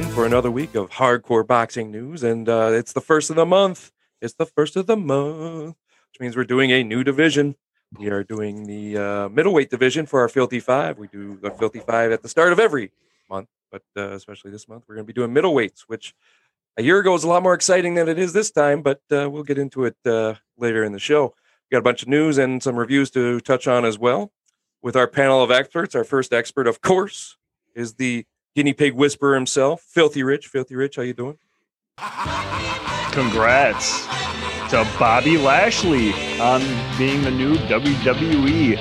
for another week of hardcore boxing news. And uh, it's the first of the month. It's the first of the month, which means we're doing a new division. We are doing the uh, middleweight division for our Filthy Five. We do the Filthy Five at the start of every month, but uh, especially this month, we're going to be doing middleweights, which a year ago was a lot more exciting than it is this time, but uh, we'll get into it uh, later in the show. We got a bunch of news and some reviews to touch on as well with our panel of experts. Our first expert, of course, is the guinea pig whisperer himself, Filthy Rich. Filthy Rich, how you doing? Congrats to Bobby Lashley on being the new WWE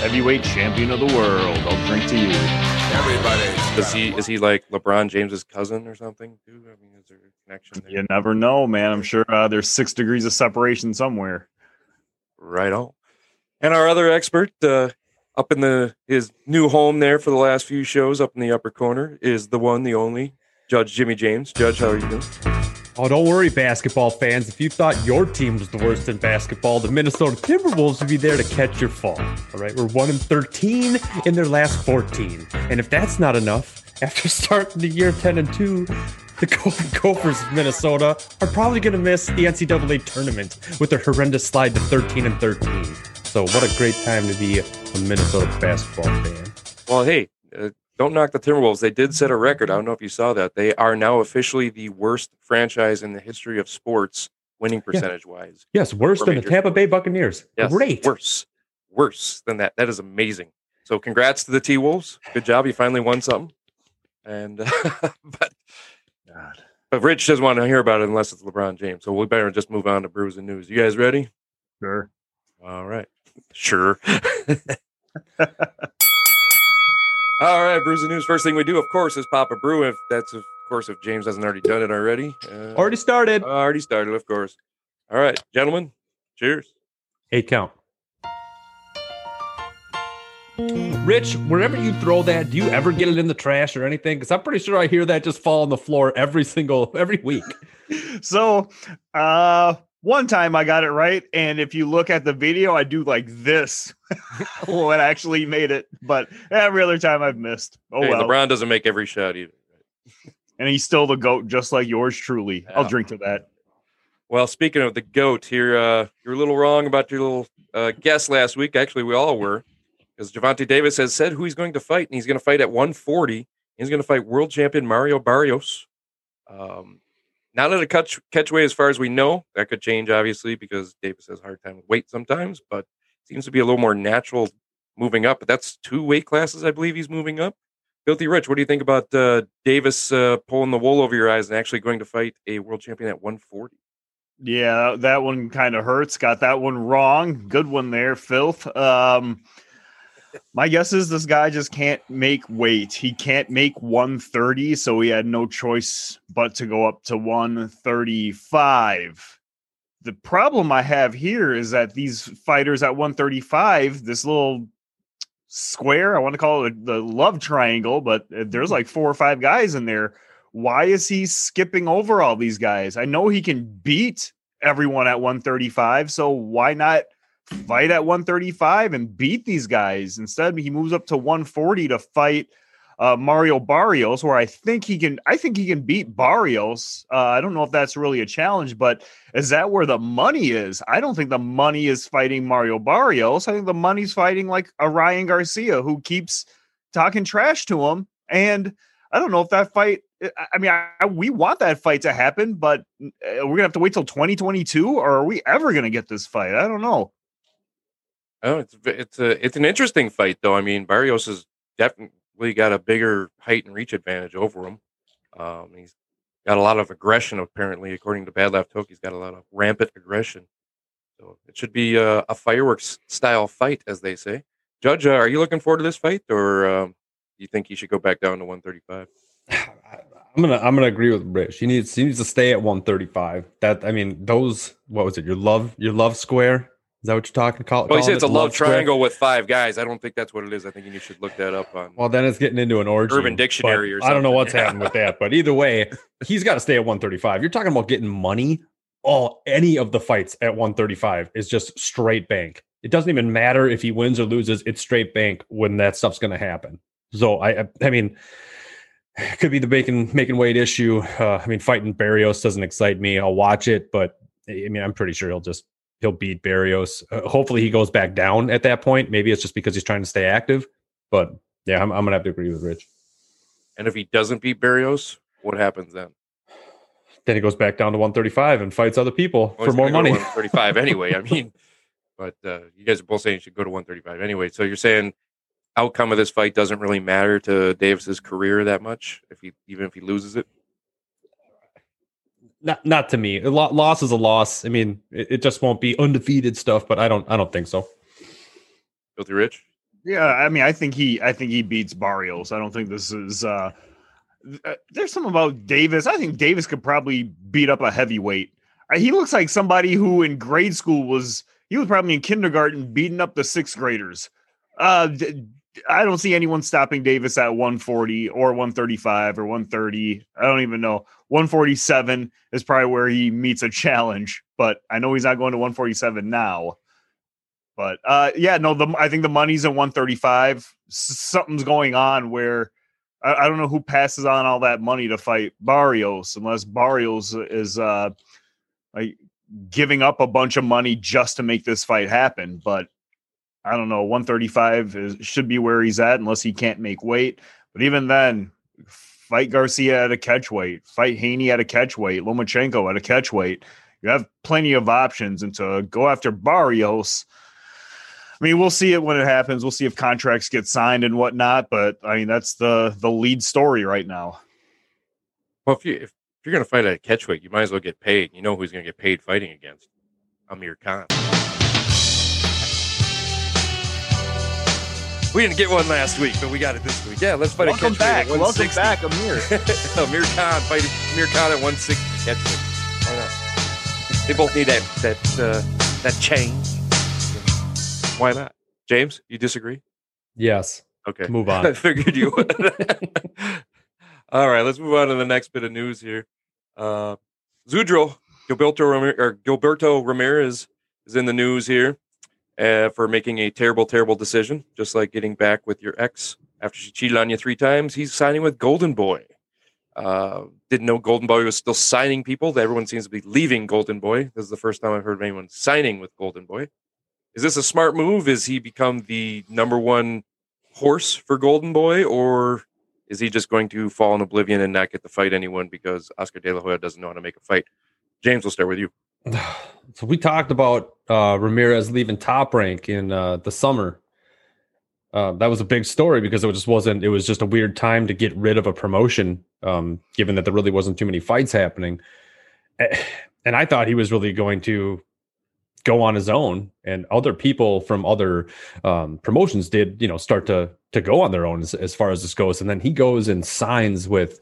heavyweight champion of the world. I'll drink to you. Everybody. Is he is he like LeBron James's cousin or something? Too? I mean, is there a connection there? You never know, man. I'm sure uh, there's six degrees of separation somewhere. Right on. And our other expert, uh, up in the his new home there for the last few shows, up in the upper corner, is the one, the only Judge Jimmy James. Judge, how are you doing? Oh, don't worry, basketball fans. If you thought your team was the worst in basketball, the Minnesota Timberwolves would be there to catch your fall. All right, we're one in thirteen in their last fourteen, and if that's not enough, after starting the year ten and two, the Golden Gophers of Minnesota are probably going to miss the NCAA tournament with their horrendous slide to thirteen and thirteen. So, what a great time to be a Minnesota basketball fan. Well, hey, uh, don't knock the Timberwolves. They did set a record. I don't know if you saw that. They are now officially the worst franchise in the history of sports, winning percentage wise. Yes, worse than the Tampa sports. Bay Buccaneers. Yes, Great. Worse, worse than that. That is amazing. So, congrats to the T Wolves. Good job. You finally won something. And but God. but Rich doesn't want to hear about it unless it's LeBron James. So we better just move on to Brews and News. You guys ready? Sure. All right. Sure. All right, Brews and News. First thing we do, of course, is pop a brew. If that's, of course, if James hasn't already done it already. Uh, Already started. already started, of course. All right, gentlemen. Cheers. Eight count. Rich, wherever you throw that, do you ever get it in the trash or anything? Because I'm pretty sure I hear that just fall on the floor every single every week. So, uh, one time I got it right, and if you look at the video, I do like this when I actually made it. But every other time I've missed. Oh hey, well. LeBron doesn't make every shot either. And he's still the goat, just like yours truly. I'll drink to that. Well, speaking of the goat here, uh, you're a little wrong about your little uh, guess last week. Actually, we all were, because Gervonta Davis has said who he's going to fight, and he's going to fight at 140. He's going to fight world champion Mario Barrios. Um, not at a catch catchweight, as far as we know. That could change, obviously, because Davis has a hard time with weight sometimes, but seems to be a little more natural moving up. But that's two weight classes, I believe he's moving up. Filthy Rich, what do you think about uh, Davis uh, pulling the wool over your eyes and actually going to fight a world champion at 140? Yeah, that one kind of hurts. Got that one wrong. Good one there, filth. Um, my guess is this guy just can't make weight. He can't make 130, so he had no choice but to go up to 135. The problem I have here is that these fighters at 135, this little square, I want to call it the love triangle, but there's like four or five guys in there. Why is he skipping over all these guys? I know he can beat everyone at 135, so why not fight at 135 and beat these guys? Instead, he moves up to 140 to fight uh, Mario Barrios, where I think he can. I think he can beat Barrios. Uh, I don't know if that's really a challenge, but is that where the money is? I don't think the money is fighting Mario Barrios. I think the money's fighting like a Ryan Garcia who keeps talking trash to him. And I don't know if that fight. I- I mean, I, we want that fight to happen, but uh, we're gonna have to wait till 2022, or are we ever gonna get this fight? I don't know. Oh, it's it's a it's an interesting fight though. I mean, Barrios has definitely got a bigger height and reach advantage over him. Um, he's got a lot of aggression apparently, according to Bad Left Hook. He's got a lot of rampant aggression. So it should be a, a fireworks style fight, as they say. Judge, uh, are you looking forward to this fight, or um, do you think he should go back down to 135? I'm gonna I'm gonna agree with Rich. He needs he needs to stay at 135. That I mean, those what was it? Your love your love square? Is that what you're talking about? Well, he said it's a love triangle with five guys. I don't think that's what it is. I think you should look that up on. Well, then it's getting into an orgy. Urban Dictionary or I don't know something. what's happening with that, but either way, he's got to stay at 135. You're talking about getting money. All any of the fights at 135 is just straight bank. It doesn't even matter if he wins or loses. It's straight bank when that stuff's going to happen. So I, I, mean, it could be the bacon making weight issue. Uh, I mean, fighting Barrios doesn't excite me. I'll watch it, but I mean, I'm pretty sure he'll just he'll beat Barrios. Uh, hopefully, he goes back down at that point. Maybe it's just because he's trying to stay active. But yeah, I'm, I'm gonna have to agree with Rich. And if he doesn't beat Barrios, what happens then? Then he goes back down to 135 and fights other people Well, for more money. 135 anyway. I mean, but uh, you guys are both saying he should go to 135 anyway. So you're saying outcome of this fight doesn't really matter to Davis's career that much if he even if he loses it. Not not to me. A lo- loss is a loss. I mean, it, it just won't be undefeated stuff. But I don't I don't think so. Filthy Rich. Yeah, I mean, I think he, I think he beats Barrios. I don't think this is. uh uh, There's something about Davis. I think Davis could probably beat up a heavyweight. Uh, He looks like somebody who in grade school was. He was probably in kindergarten beating up the sixth graders. Uh, d- I don't see anyone stopping Davis at 140 or 135 or 130. I don't even know. 147 is probably where he meets a challenge, but I know he's not going to 147 now. But uh, yeah, no, the I think the money's at 135. S- something's going on where I, I don't know who passes on all that money to fight Barrios, unless Barrios is uh, like giving up a bunch of money just to make this fight happen. But I don't know, 135 is, should be where he's at, unless he can't make weight. But even then, fight Garcia at a catch weight, fight Haney at a catch weight, Lomachenko at a catch weight. You have plenty of options, and to go after Barrios. I mean, we'll see it when it happens. We'll see if contracts get signed and whatnot. But I mean, that's the the lead story right now. Well, if you if you're gonna fight at a catchweight, you might as well get paid. You know who's gonna get paid fighting against? Amir Khan. We didn't get one last week, but we got it this week. Yeah, let's fight Welcome a catchweight back, at welcome 160. back, Amir. Amir Khan fight Amir Khan at 160 catchweight. Why not? They both need that that uh, that change. Why not? James, you disagree? Yes. Okay. Move on. I figured you would. All right, let's move on to the next bit of news here. Uh, Zurdo Gilberto, Ramir- or Gilberto Ramirez is in the news here uh, for making a terrible, terrible decision, just like getting back with your ex after she cheated on you three times. He's signing with Golden Boy. Uh, didn't know Golden Boy was still signing people. Everyone seems to be leaving Golden Boy. This is the first time I've heard of anyone signing with Golden Boy. Is this a smart move? Is he become the number one horse for Golden Boy, or is he just going to fall in oblivion and not get to fight anyone because Oscar De La Hoya doesn't know how to make a fight? James, we'll start with you. So we talked about uh, Ramirez leaving Top Rank in uh, the summer. Uh, that was a big story because it just wasn't. It was just a weird time to get rid of a promotion, um, given that there really wasn't too many fights happening. And I thought he was really going to go on his own, and other people from other um, promotions did, you know, start to to go on their own as, as far as this goes. And then he goes and signs with,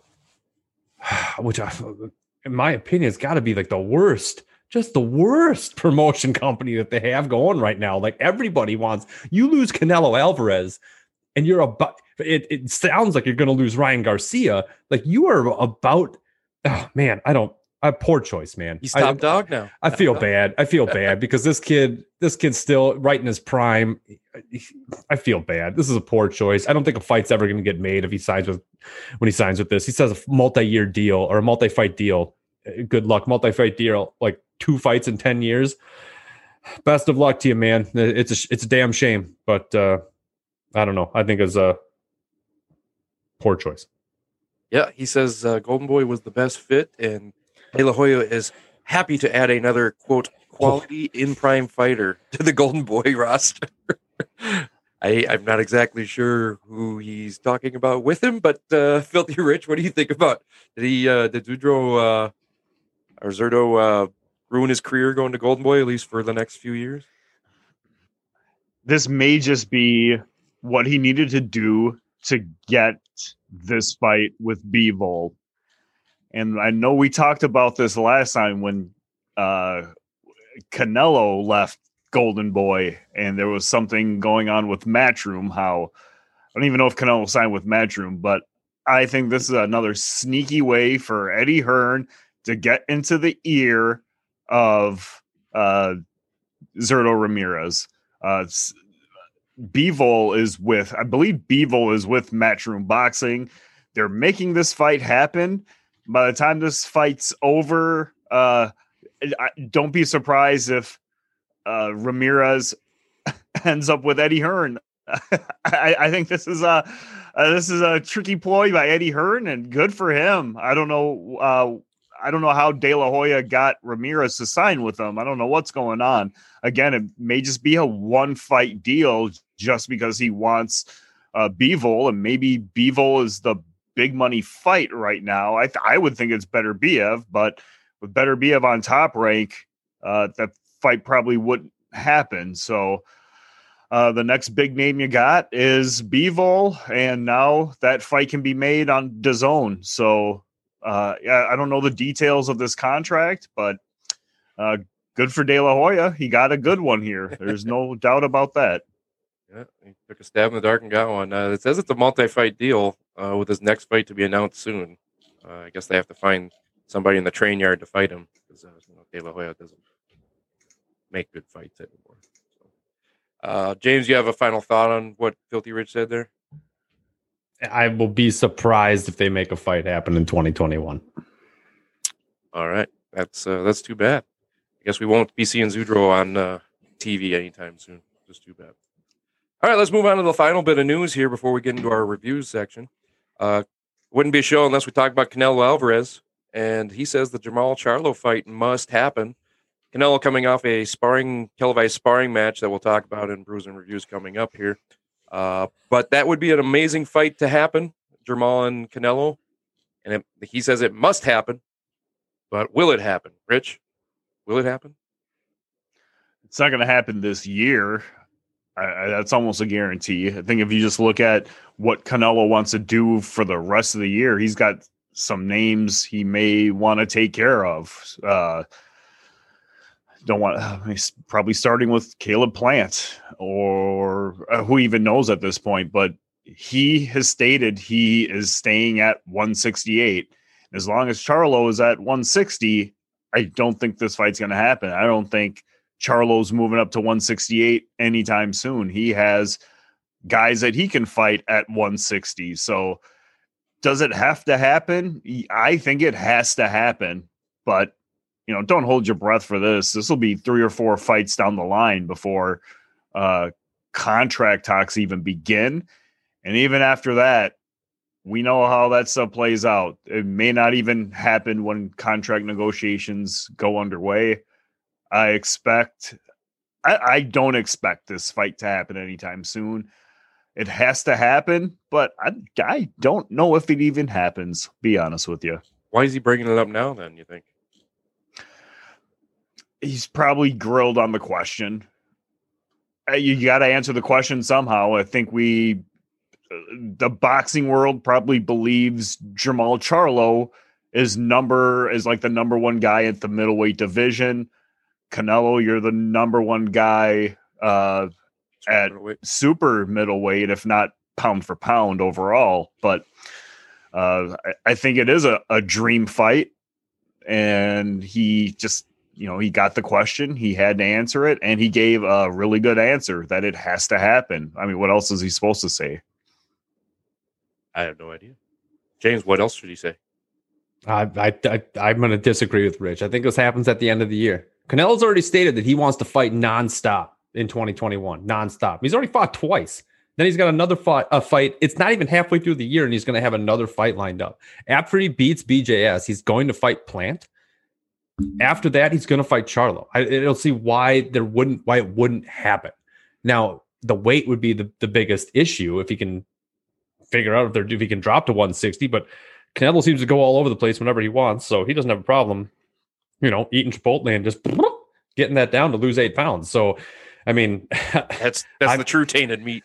which I, in my opinion, has got to be like the worst just the worst promotion company that they have going right now. Like everybody wants you lose Canelo Alvarez, and you're about it. It sounds like you're going to lose Ryan Garcia. Like you are about. Oh man, I don't. I poor choice, man. He's I- top dog now. I feel bad. I feel bad because this kid, this kid's still right in his prime. I feel bad. This is a poor choice. I don't think a fight's ever going to get made if he signs with when he signs with this. He says a multi-year deal or a multi-fight deal. Good luck, multi-fight deal, like two fights in ten years. Best of luck to you, man. It's a it's a damn shame, but uh, I don't know. I think it's a poor choice. Yeah, he says uh, Golden Boy was the best fit, and De La Hoya is happy to add another quote quality in prime fighter to the Golden Boy roster. I, I'm not exactly sure who he's talking about with him, but uh, Filthy Rich, what do you think about? Did he uh, did Zurdo uh, or Zurdo uh, ruin his career going to Golden Boy at least for the next few years? This may just be what he needed to do to get this fight with Bivol. And I know we talked about this last time when uh Canelo left Golden Boy and there was something going on with Matchroom. How I don't even know if Canelo signed with Matchroom, but I think this is another sneaky way for Eddie Hearn to get into the ear of uh Zurdo Ramirez. Uh is with, I believe Bivol is with Matchroom Boxing. they're making this fight happen. By the time this fight's over, uh, I, don't be surprised if uh, Ramirez ends up with Eddie Hearn. I, I, think this is a uh, this is a tricky ploy by Eddie Hearn, and good for him. I don't know. I don't know how De La Hoya got Ramirez to sign with them. I don't know what's going on. Again, it may just be a one fight deal just because he wants uh, and maybe Bivol is the big money fight right now. I th- I would think it's Beterbiev, but with Beterbiev on top rank, uh, that fight probably wouldn't happen. So uh, the next big name you got is Bivol, and now that fight can be made on DAZN. So uh, yeah, I don't know the details of this contract, but uh, good for De La Hoya. He got a good one here. There's no doubt about that. Yeah, he took a stab in the dark and got one. Uh, it says it's a multi-fight deal uh, with his next fight to be announced soon. Uh, I guess they have to find somebody in the train yard to fight him because uh, you know, De La Hoya doesn't make good fights anymore. So, uh, James, you have a final thought on what Filthy Rich said there? I will be surprised if they make a fight happen in 2021. All right, that's uh, that's too bad. I guess we won't be seeing Zurdo on uh, TV anytime soon. Just too bad. All right, let's move on to the final bit of news here before we get into our reviews section. Uh, wouldn't be a show unless we talk about Canelo Alvarez, and he says the Jermall Charlo fight must happen. Canelo coming off a sparring televised sparring match that we'll talk about in Brews and Reviews coming up here. Uh, but that would be an amazing fight to happen, Jermall and Canelo. And it, he says it must happen, but will it happen, Rich? Will it happen? It's not going to happen this year. I, I, that's almost a guarantee. I think if you just look at what Canelo wants to do for the rest of the year, he's got some names he may want to take care of. Uh, don't want he's probably starting with Caleb Plant or uh, who even knows at this point, but he has stated he is staying at 168. As long as Charlo is at 160, I don't think this fight's going to happen. I don't think Charlo's moving up to 168 anytime soon. He has guys that he can fight at 160. So does it have to happen? I think it has to happen, but you know, don't hold your breath for this. This will be three or four fights down the line before uh contract talks even begin. And even after that, we know how that stuff plays out. It may not even happen when contract negotiations go underway. I expect, I, I don't expect this fight to happen anytime soon. It has to happen, but I, I don't know if it even happens. Be honest with you. Why is he bringing it up now? Then you think he's probably grilled on the question. Uh, you got to answer the question somehow. I think we, uh, the boxing world, probably believes Jermall Charlo is number is like the number one guy at the middleweight division. Canelo, you're the number one guy uh, at super middleweight, if not pound for pound overall. But uh, I, I, think it is a, a dream fight. And he just, you know, he got the question, he had to answer it, and he gave a really good answer that it has to happen. I mean, what else is he supposed to say? I have no idea. James, what else should he say? I, I, I I'm going to disagree with Rich. I think this happens at the end of the year. Canelo's already stated that he wants to fight nonstop in 2021, nonstop. He's already fought twice. Then he's got another fight. A fight. It's not even halfway through the year, and he's going to have another fight lined up. After he beats BJS, he's going to fight Plant. After that, he's going to fight Charlo. I, it'll see why there wouldn't why it wouldn't happen. Now, the weight would be the, the biggest issue if he can figure out if they're if he can drop to 160. But Canelo seems to go all over the place whenever he wants, so he doesn't have a problem you know, eating Chipotle and just getting that down to lose eight pounds. So, I mean, that's that's the true tainted meat.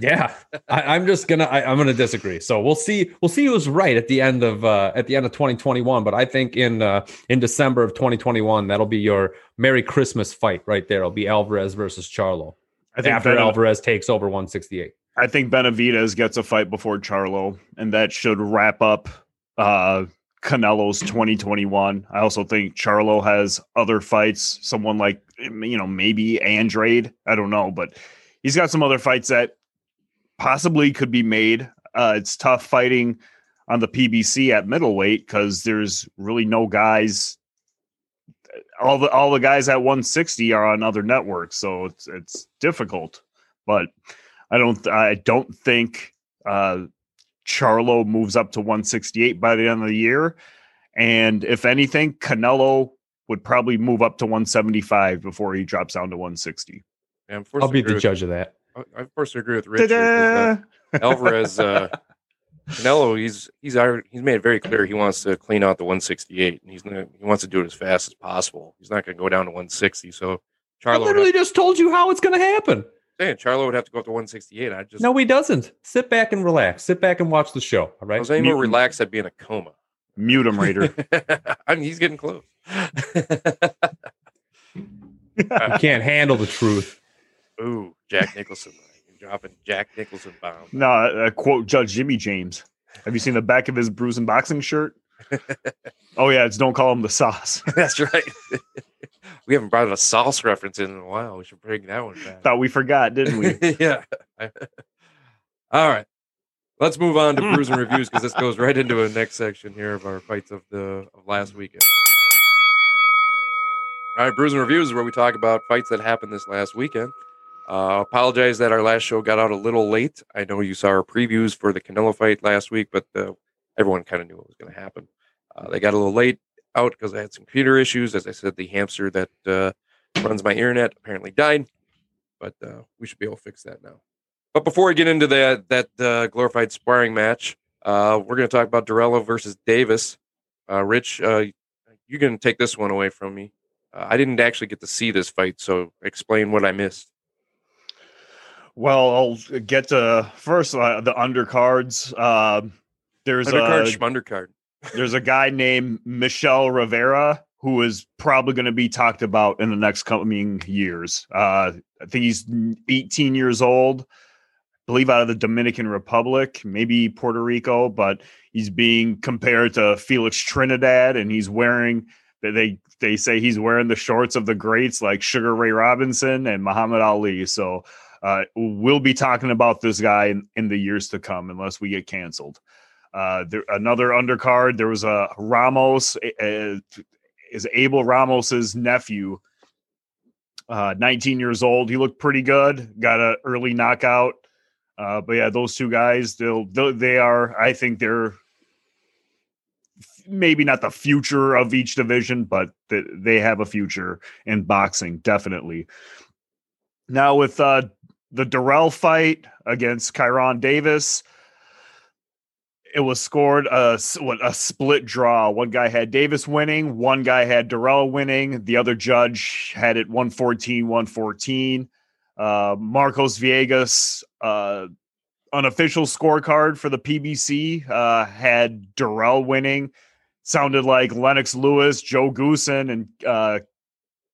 yeah, I, am just gonna I, am gonna disagree. So we'll see we'll see who's right at the end of uh, at the end of 2021. But I think in uh, in December of 2021, that'll be your Merry Christmas fight right there. It'll be Alvarez versus Charlo. I think after Alvarez takes over 168. I think Benavidez gets a fight before Charlo, and that should wrap up uh, Canelo's 2021. I also think Charlo has other fights, someone like, you know, maybe Andrade. I don't know, but he's got some other fights that possibly could be made. Uh, it's tough fighting on the PBC at middleweight because there's really no guys. All the all the guys at 160 are on other networks, so it's it's difficult. But I don't I don't think uh, Charlo moves up to 168 by the end of the year, and if anything, Canelo would probably move up to 175 before he drops down to 160. Yeah, I'm I'll be agree the with- judge of that. I- I'm forced agree with Richard. that Alvarez, uh, Canelo, he's he's he's made it very clear he wants to clean out the 168, and he's gonna, he wants to do it as fast as possible. He's not going to go down to 160. So I Charlo, would literally have, just told you how it's going to happen. saying Charlo would have to go up to 168. I just No, he doesn't. Sit back and relax. Sit back and watch the show. All I right. was any more relaxed, I'd be in a coma. Mute him, Raider. I mean, he's getting close. You can't handle the truth. Ooh, Jack Nicholson. You're dropping Jack Nicholson bombs. no, uh, quote Judge Jimmy James. Have you seen the back of his bruising boxing shirt? oh yeah, it's don't call him the sauce. That's right. we haven't brought a sauce reference in in a while. We should bring that one back. Thought we forgot, didn't we? yeah. All right. Let's move on to brews and reviews because this goes right into a next section here of our fights of the of last weekend. All right, brews and reviews is where we talk about fights that happened this last weekend. Uh, apologize that our last show got out a little late. I know you saw our previews for the Canelo fight last week, but uh, everyone kind of knew what was going to happen. Uh, they got a little late out because I had some computer issues. As I said, the hamster that uh, runs my internet apparently died, but uh, we should be able to fix that now. But before we get into that that uh, glorified sparring match, uh, we're going to talk about Durello versus Davis. Uh, Rich, uh, you're going to take this one away from me. Uh, I didn't actually get to see this fight, so explain what I missed. Well, I'll get to first uh, the undercards. Uh, there's Undercard, a schmundercard. there's a guy named Michel Rivera who is probably going to be talked about in the next coming years. Uh, I think he's 18 years old, believe out of the Dominican Republic, maybe Puerto Rico, but he's being compared to Felix Trinidad, and he's wearing they they say he's wearing the shorts of the greats like Sugar Ray Robinson and Muhammad Ali. So uh, we'll be talking about this guy in, in the years to come, unless we get canceled. Uh, there, another undercard. There was a Ramos, uh, is Abel Ramos's nephew, uh, 19 years old. He looked pretty good. Got an early knockout. Uh, but yeah, those two guys, they'll, they'll they are. I think they're maybe not the future of each division, but th- they have a future in boxing, definitely. Now with uh, the Dirrell fight against Kyrone Davis, it was scored a, what, a split draw. One guy had Davis winning, one guy had Dirrell winning. The other judge had it 114 114. Uh, Marcos Viegas, uh, unofficial scorecard for the PBC, uh, had Dirrell winning. Sounded like Lennox Lewis, Joe Goossen, and uh,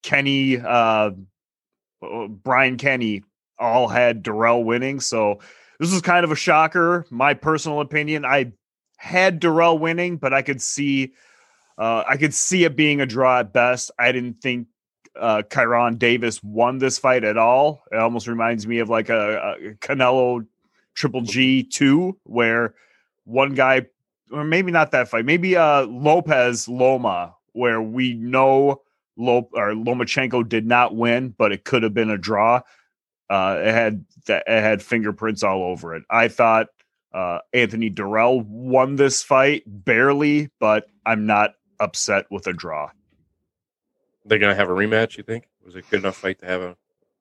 Kenny, uh, uh, Brian Kenny all had Dirrell winning. So this was kind of a shocker. My personal opinion, I had Dirrell winning, but I could see, uh, I could see it being a draw at best. I didn't think uh, Kyrone Davis won this fight at all. It almost reminds me of like a, a Canelo Triple G two, where one guy, or maybe not that fight, maybe uh Lopez Loma, where we know Lop or Lomachenko did not win, but it could have been a draw. Uh, it had that it had fingerprints all over it. I thought uh, Anthony Dirrell won this fight barely, but I'm not upset with a draw. They're going to have a rematch, you think? Was it good enough fight to have a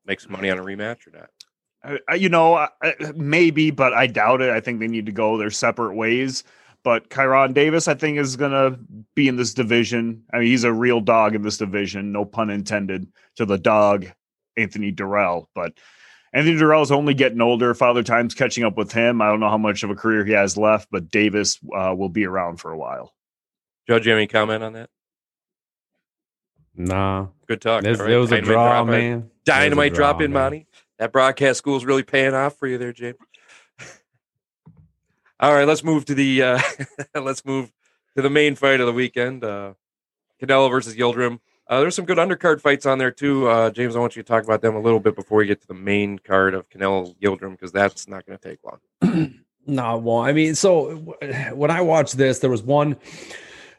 make some money on a rematch or not? You know, maybe, but I doubt it. I think they need to go their separate ways. But Kyrone Davis, I think, is going to be in this division. I mean, he's a real dog in this division. No pun intended to the dog, Anthony Dirrell. But Anthony Dirrell is only getting older. Father Time's catching up with him. I don't know how much of a career he has left, but Davis uh, will be around for a while. Judge, you have any comment on that? Nah, Good talk. this, All right, it was a draw, drop man. It was Dynamite drop in, man. Monty. That broadcast school is really paying off for you there, James. All right, let's move to the uh, let's move to the main fight of the weekend. Uh, Canelo versus Yildirim. Uh, there's some good undercard fights on there too. Uh, James, I want you to talk about them a little bit before we get to the main card of Canelo Yildirim because that's not going to take long. No, well, I mean, so when I watched this, there was one,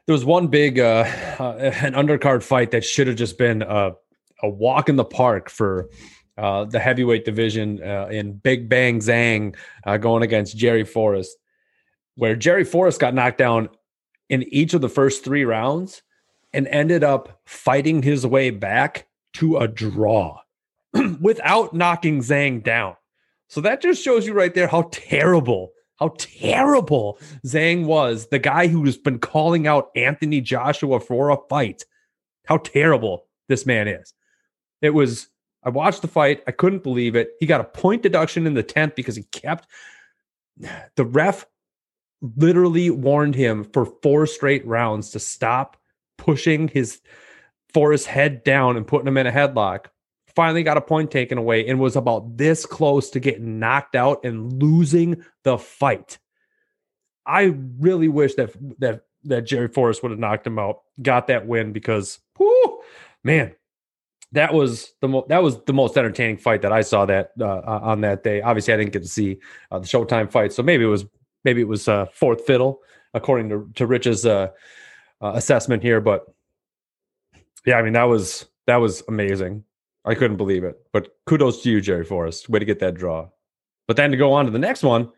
there was one big, uh, uh an undercard fight that should have just been a, a walk in the park for uh, the heavyweight division uh, in Big Bang Zhang uh, going against Jerry Forrest, where Jerry Forrest got knocked down in each of the first three rounds and ended up fighting his way back to a draw without knocking Zhang down. So that just shows you right there how terrible, how terrible Zhang was, the guy who's been calling out Anthony Joshua for a fight. How terrible this man is. It was, I watched the fight. I couldn't believe it. He got a point deduction in the 10th because he kept, the ref literally warned him for four straight rounds to stop pushing his Forrest head down and putting him in a headlock finally got a point taken away and was about this close to getting knocked out and losing the fight. I really wish that that that Jerry Forrest would have knocked him out, got that win because, whoo, man, that was the most that was the most entertaining fight that I saw that uh, on that day. Obviously, I didn't get to see uh, the Showtime fight, so maybe it was maybe it was uh, fourth fiddle according to to Rich's uh, uh, assessment here. But yeah, I mean that was that was amazing. I couldn't believe it. But kudos to you, Jerry Forrest. Way to get that draw. But then to go on to the next one.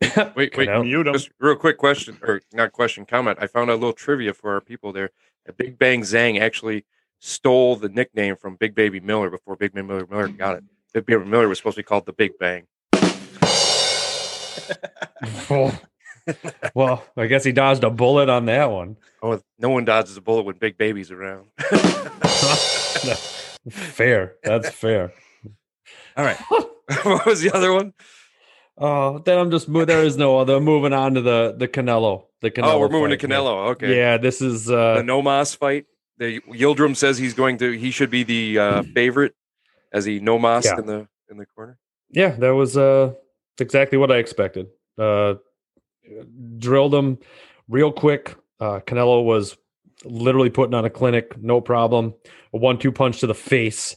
wait, wait, mute him. Just real quick question, or not question, comment. I found a little trivia for our people there. Big Bang Zhang actually stole the nickname from Big Baby Miller before Big Baby Miller, Miller got it. Big Baby Miller was supposed to be called the Big Bang. well, well, I guess he dodged a bullet on that one. Oh, no one dodges a bullet when Big Baby's around. fair. That's fair. All right. what was the other one? Oh, then I'm just there is no other. Moving on to the the Canelo. The Canelo. Oh, we're moving fight, to Canelo. Okay. Yeah, this is uh the No Mas fight. The Yildirim says he's going to. He should be the uh, favorite as he No Mas yeah. in the in the corner. Yeah, that was uh exactly what I expected. Uh drilled him real quick. Uh Canelo was literally putting on a clinic, no problem. A one-two punch to the face,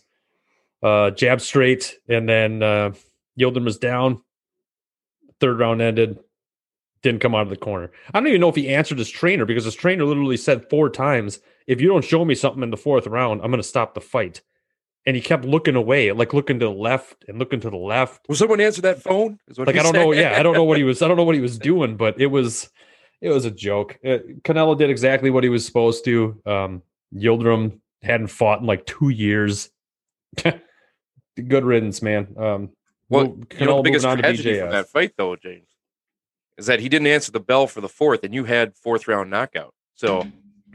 uh, jab straight, and then uh, Yildirim was down. Third round ended. Didn't come out of the corner. I don't even know if he answered his trainer because his trainer literally said four times, "If you don't show me something in the fourth round, I'm going to stop the fight." And he kept looking away, like looking to the left and looking to the left. Will someone answer that phone? Like I don't know. Yeah, I don't know what he was. I don't know what he was doing, but it was it was a joke. It, uh, Canelo did exactly what he was supposed to. Um, Yildirim hadn't fought in like two years. Good riddance, man. Um, well, Canelo you know, the biggest tragedy from that fight, though, James, is that he didn't answer the bell for the fourth, and you had fourth round knockout. So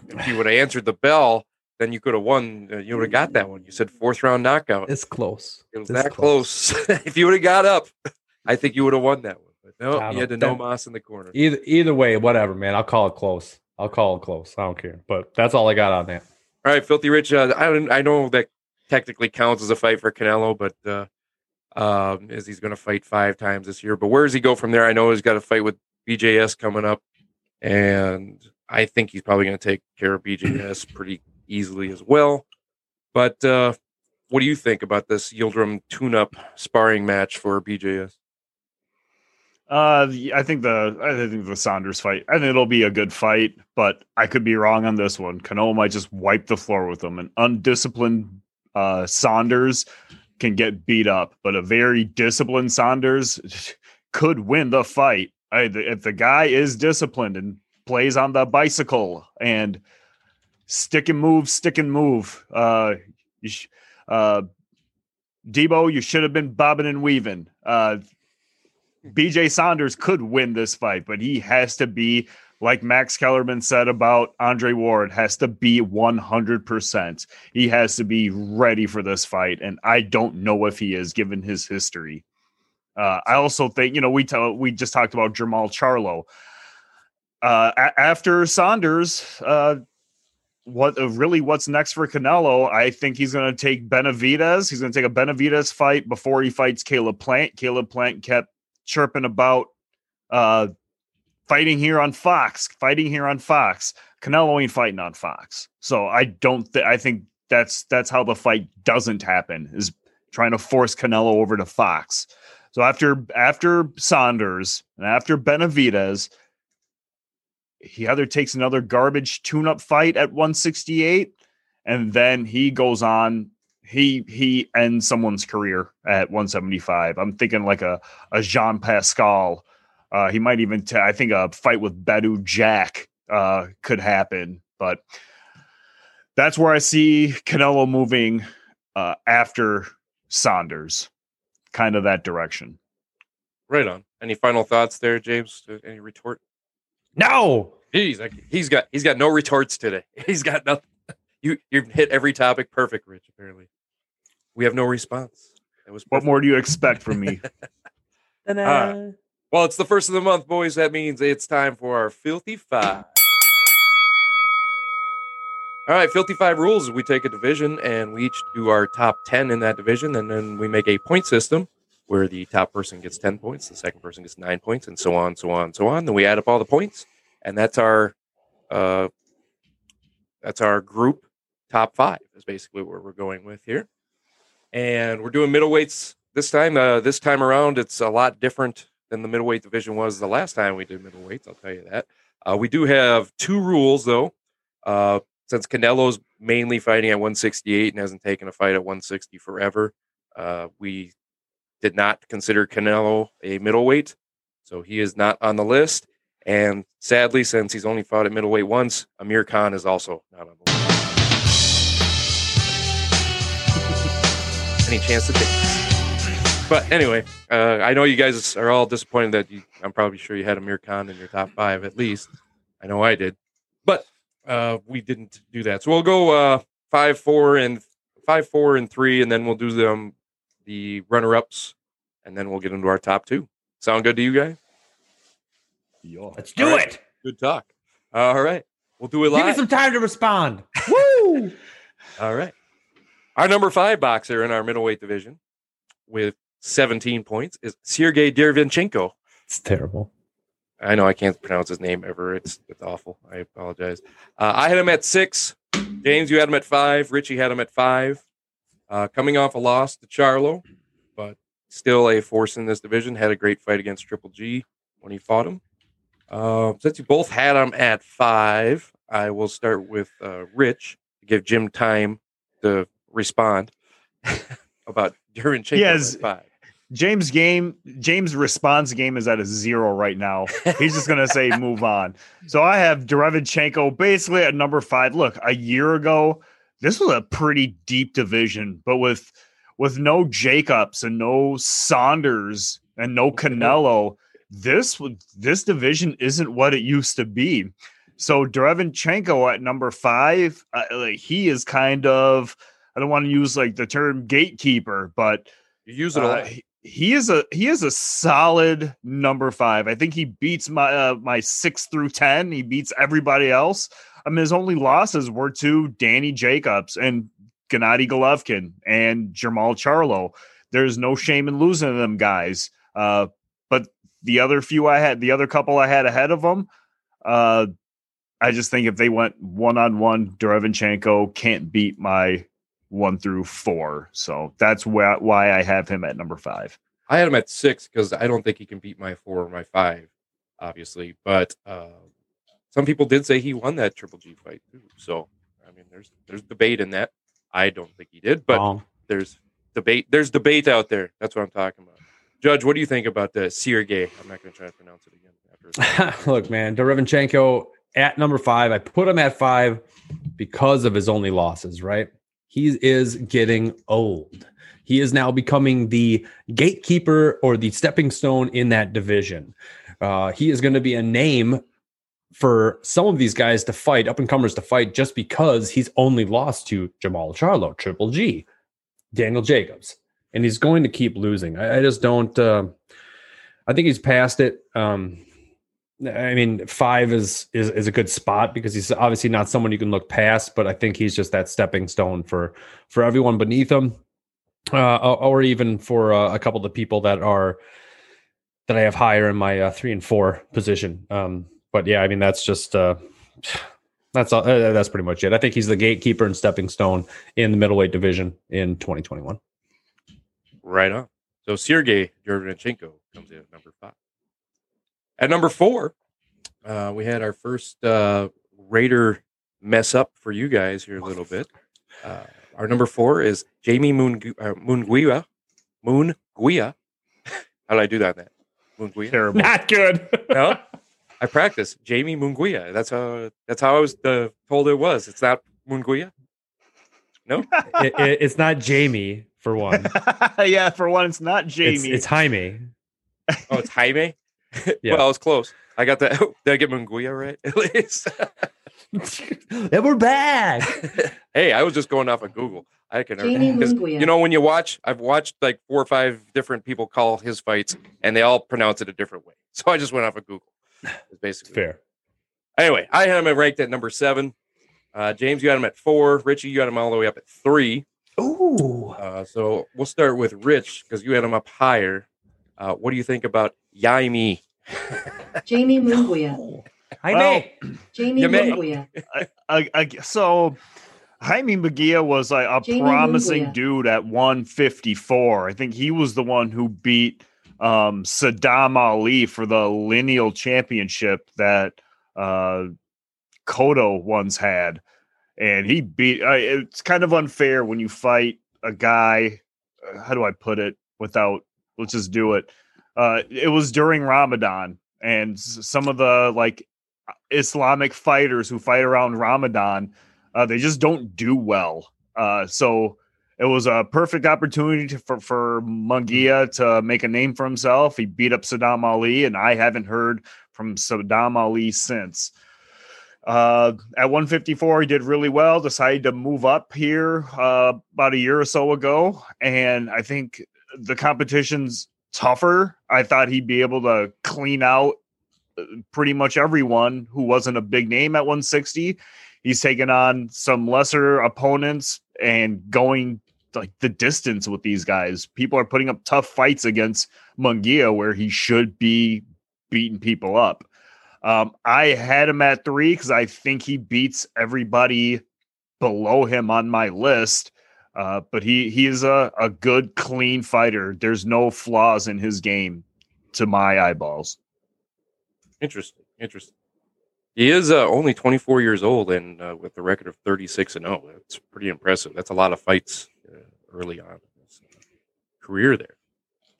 if you would have answered the bell, then you could have won. Uh, you would have got that one. You said fourth round knockout. It's close. It was it's that close. close. if you would have got up, I think you would have won that one. No, he had the no mas in the corner. Either either way, whatever, man. I'll call it close. I'll call it close. I don't care. But that's all I got on that. All right, filthy rich. Uh, I don't. I know that technically counts as a fight for Canelo, but uh, um, is he's going to fight five times this year? But where does he go from there? I know he's got a fight with BJS coming up, and I think he's probably going to take care of BJS pretty easily as well. But uh, what do you think about this Yildirim tune-up sparring match for BJS? Uh, I think the I think the Saunders fight. I think it'll be a good fight, but I could be wrong on this one. Canelo might just wipe the floor with them. An undisciplined uh, Saunders can get beat up, but a very disciplined Saunders could win the fight. I, if the guy is disciplined and plays on the bicycle and stick and move, stick and move, uh, uh, Debo, you should have been bobbing and weaving. Uh, BJ Saunders could win this fight, but he has to be, like Max Kellerman said about Andre Ward, has to be 100%. He has to be ready for this fight. And I don't know if he is given his history. Uh, I also think, you know, we, tell, we just talked about Jermall Charlo. Uh, a- after Saunders, uh, what uh, really what's next for Canelo? I think he's going to take Benavidez. He's going to take a Benavidez fight before he fights Caleb Plant. Caleb Plant kept chirping about uh, fighting here on Fox, fighting here on Fox. Canelo ain't fighting on Fox, so I don't. Th- I think that's that's how the fight doesn't happen is trying to force Canelo over to Fox. So after after Saunders and after Benavidez, he either takes another garbage tune-up fight at 168, and then he goes on. He he ends someone's career at 175. I'm thinking like a a Jean Pascal. Uh, he might even. T- I think a fight with Badou Jack uh, could happen, but that's where I see Canelo moving uh, after Saunders, kind of that direction. Right on. Any final thoughts there, James? Uh, Any retort? No. He's like he's got he's got no retorts today. He's got nothing. You you've hit every topic perfect, Rich. Apparently, we have no response. It was What more do you expect from me? Ah. Well, it's the first of the month, boys. That means it's time for our filthy five. All right, filthy five rules. We take a division and we each do our top ten in that division, and then we make a point system where the top person gets ten points, the second person gets nine points, and so on, so on, so on. Then we add up all the points, and that's our uh, that's our group top five. Is basically where we're going with here, and we're doing middleweights this time. Uh, this time around, it's a lot different than the middleweight division was the last time we did middleweights. I'll tell you that. Uh, we do have two rules though. Uh, since Canelo's mainly fighting at 168 and hasn't taken a fight at 160 forever, uh, we did not consider Canelo a middleweight, so he is not on the list. And sadly, since he's only fought at middleweight once, Amir Khan is also not on the list. Any chance to take? But anyway, uh, I know you guys are all disappointed that you, I'm probably sure you had Amir Khan in your top five at least. I know I did, but uh, we didn't do that. So we'll go uh, five, four, and five, four, and three, and then we'll do them the runner ups, and then we'll get into our top two. Sound good to you guys? Yeah. Let's do All right. it. Good talk. All right, we'll do it Give me live. some time to respond. Woo! All right. Our number five boxer in our middleweight division with 17 points is Sergey Derevyanchenko. It's terrible. I know I can't pronounce his name ever. It's it's awful. I apologize. Uh, I had him at six. James, you had him at five. Richie had him at five. Uh, coming off a loss to Charlo, but still a force in this division. Had a great fight against Triple G when he fought him. Uh, since you both had him at five, I will start with uh, Rich to give Jim time to respond about Derevyanchenko Yes. five. James game James response game is at a zero right now. He's just gonna say move on. So I have Derevyanchenko basically at number five. Look, a year ago, this was a pretty deep division, but with with no Jacobs and no Saunders and no Canelo, this this division isn't what it used to be. So Derevyanchenko at number five, uh, like he is kind of I don't want to use like the term gatekeeper, but You use it a uh, lot. he, he is a he is a solid number five. I think he beats my uh, my six through ten. He beats everybody else. I mean, his only losses were to Danny Jacobs and Gennady Golovkin and Jermall Charlo. There's no shame in losing to them guys. Uh, but the other few I had, the other couple I had ahead of them, uh, I just think if they went one on one, Derevyanchenko can't beat my one through four. So that's why why I have him at number five. I had him at six because I don't think he can beat my four or my five, obviously. But uh, some people did say he won that Triple G fight too. So I mean, there's there's debate in that. I don't think he did, but Wrong. there's debate. There's debate out there. That's what I'm talking about. Judge, what do you think about the Sergey? I'm not going to try to pronounce it again. After Look, man, Derevyanchenko at number five. I put him at five because of his only losses, right? He is getting old. He is now becoming the gatekeeper or the stepping stone in that division. Uh, he is going to be a name for some of these guys to fight, up and comers to fight, just because he's only lost to Jermall Charlo, Triple G, Daniel Jacobs, and he's going to keep losing. I, I just don't. Uh, I think he's past it. Um, I mean, five is, is is a good spot because he's obviously not someone you can look past, but I think he's just that stepping stone for for everyone beneath him, uh, or, even for uh, a couple of the people that are that I have higher in my uh, three and four position. Um, but yeah, I mean that's just uh, that's all, uh, that's pretty much it. I think he's the gatekeeper and stepping stone in the middleweight division in 2021. right on. So Sergey Derevyanchenko comes in at number five. At number four, uh, we had our first uh, Raider mess up for you guys here a little bit. Uh, our number four is Jamie Moongu- uh, Moonguia. Moonguia. How did I do that? That Moonguia. Terrible. Not good. No, I practice Jamie Munguia. That's how that's how I was uh, told it was. It's not Munguia. No, It- it- it's not Jamie for one. yeah, for one, it's not Jamie. It's, it's Jaime. oh, it's Jaime. Yeah. Well, I was close. I got that. Did I get Munguia right? At least. and we're back. hey, I was just going off of Google. I can. Jamie 'cause, You know, when you watch, I've watched like four or five different people call his fights, and they all pronounce it a different way. So I just went off of Google. It's basically Fair. Anyway, I had him ranked at number seven. Uh, James, you had him at four. Richie, you had him all the way up at three. Ooh. Uh, so we'll start with Rich because you had him up higher. Uh, what do you think about Yaimi? Jamie Munguia. Jaime. Jamie You may. Munguia. I, I, so Jaime Magia was like a Jamie promising Munguia. dude at 154. I think he was the one who beat um, Sadam Ali for the lineal championship that uh, Cotto once had. And he beat, uh, it's kind of unfair when you fight a guy. uh, How do I put it without, let's just do it. Uh, it was during Ramadan, and some of the like Islamic fighters who fight around Ramadan, uh, they just don't do well. Uh, so it was a perfect opportunity to, for for Munguia to make a name for himself. He beat up Sadam Ali, and I haven't heard from Sadam Ali since. Uh, at 154, he did really well. Decided to move up here uh, about a year or so ago, and I think the competition's tougher. I thought he'd be able to clean out uh, pretty much everyone who wasn't a big name at 160. He's taken on some lesser opponents and going like the distance with these guys. People are putting up tough fights against Munguia where he should be beating people up. Um, I had him at three because I think he beats everybody below him on my list. Uh, but he he is a, a good, clean fighter. There's no flaws in his game to my eyeballs. Interesting. Interesting. He is uh, only 24 years old and uh, with a record of 36 and 0. That's pretty impressive. That's a lot of fights uh, early on in his uh, career there.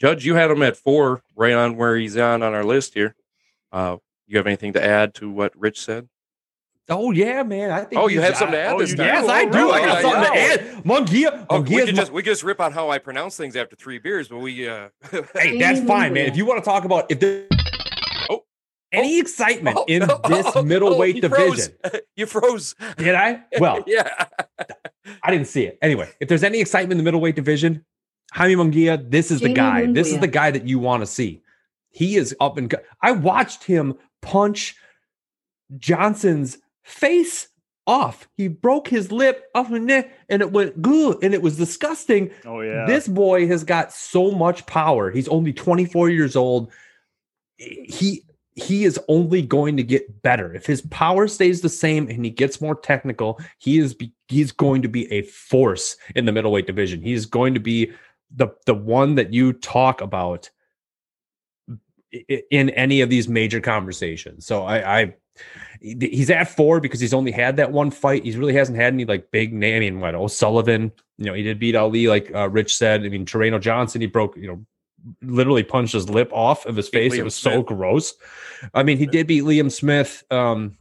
Judge, you had him at four, right on where he's on on our list here. Uh, you have anything to add to what Rich said? Oh yeah, man. I think. Oh, you he's- had something to add oh, this you time. Yes, I Oh, do. I got something to add. Munguia. Oh, we can just we could just rip on how I pronounce things after three beers, but we uh Hey, that's fine, man. If you want to talk about if there Oh. any excitement Oh, in oh, this oh, middleweight you froze. division, you froze. did I? Well, yeah. I didn't see it. Anyway, if there's any excitement in the middleweight division, Jaime Munguia, this is the Jamie guy. This is the guy that you want to see. He is up and go- I watched him punch Johnson's face off. He broke his lip off and neck, and it went good, and it was disgusting. Oh yeah, This boy has got so much power. He's only 24 years old. He he is only going to get better. If his power stays the same and he gets more technical, he is be, he's going to be a force in the middleweight division. He's going to be the the one that you talk about in any of these major conversations. So I, I he's at four because he's only had that one fight. He really hasn't had any like big name. I mean, what O'Sullivan, you know, he did beat Ali, like uh, Rich said. I mean, Tureano Johnson, he broke, you know, literally punched his lip off of his face. it was so gross. I mean, he did beat Liam Smith. Um,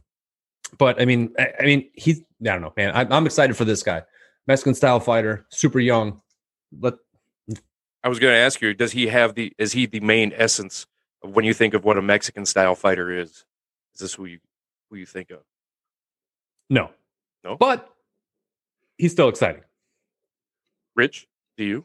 but I mean, I, I mean, he's I don't know, man. I, I'm excited for this guy, Mexican style fighter, super young. Let I was going to ask you, does he have the is he the main essence of when you think of what a Mexican style fighter is? Is this who you who you think of? no, No? but he's still exciting. Rich, do you?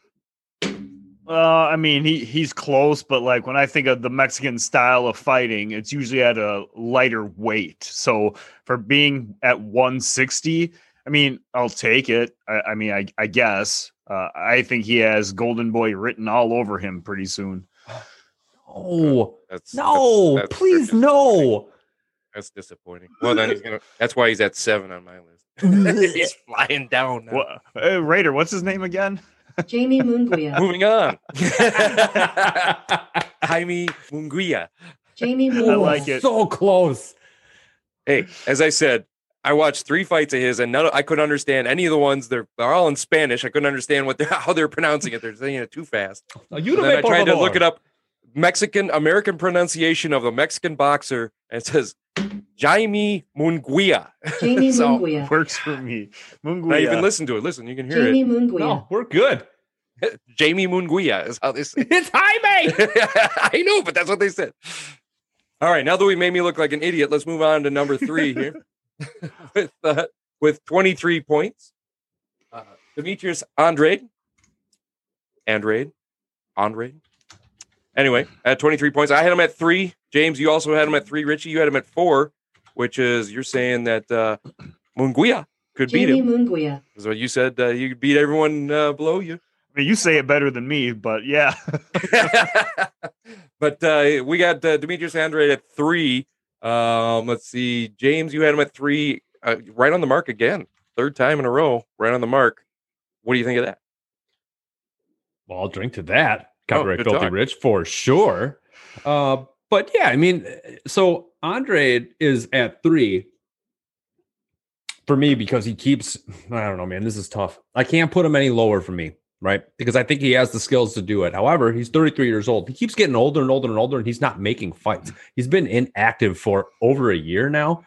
Uh, I mean, he he's close, but like when I think of the Mexican style of fighting, it's usually at a lighter weight. So for being at 160, I mean, I'll take it. I, I mean, I, I guess. Uh, I think he has Golden Boy written all over him pretty soon. Oh That's no! that's- that's please very no! That's disappointing. Well, then he's gonna. That's why he's at seven on my list. he's flying down. Now. What, uh, Raider, what's his name again? Jamie Munguia. Moving on. Jaime Munguia. Jamie I Munguia. like it. So close. Hey, as I said, I watched three fights of his, and none of, I couldn't understand any of the ones. They're, they're all in Spanish. I couldn't understand what they're, how they're pronouncing it. They're saying it too fast. Now, you And then I tried to look it up. Mexican American pronunciation of the Mexican boxer, and says Jaime Munguia. Jaime So, Munguia. Works for me. Not Munguia. even listen to it. Listen, you can hear Jamie Munguia. No, we're good. it. Jamie Munguia is how they say. it. It's Jaime. I know, but that's what they said. All right, now that we made me look like an idiot, let's move on to number three here with uh, with 23 points. Uh, Demetrius Andrade. Andrade. Andrade. Anyway, at 23 points. I had him at three. James, you also had him at three. Richie, you had him at four, which is you're saying that uh, Munguia could beat him. Munguia. So you said uh, you could beat everyone uh, below you. I mean, you say it better than me, but yeah. but uh, we got uh, Demetrius Andrade at three. Um, let's see, James, you had him at three, uh, right on the mark again, third time in a row, right on the mark. What do you think of that? Well, I'll drink to that. Oh, Copyright good Filthy talk. Rich for sure. Uh, but yeah, I mean, so Andre is at three for me because he keeps, I don't know, man, this is tough. I can't put him any lower for me, right? Because I think he has the skills to do it. However, he's 33 years old. He keeps getting older and older and older, and he's not making fights. He's been inactive for over a year now.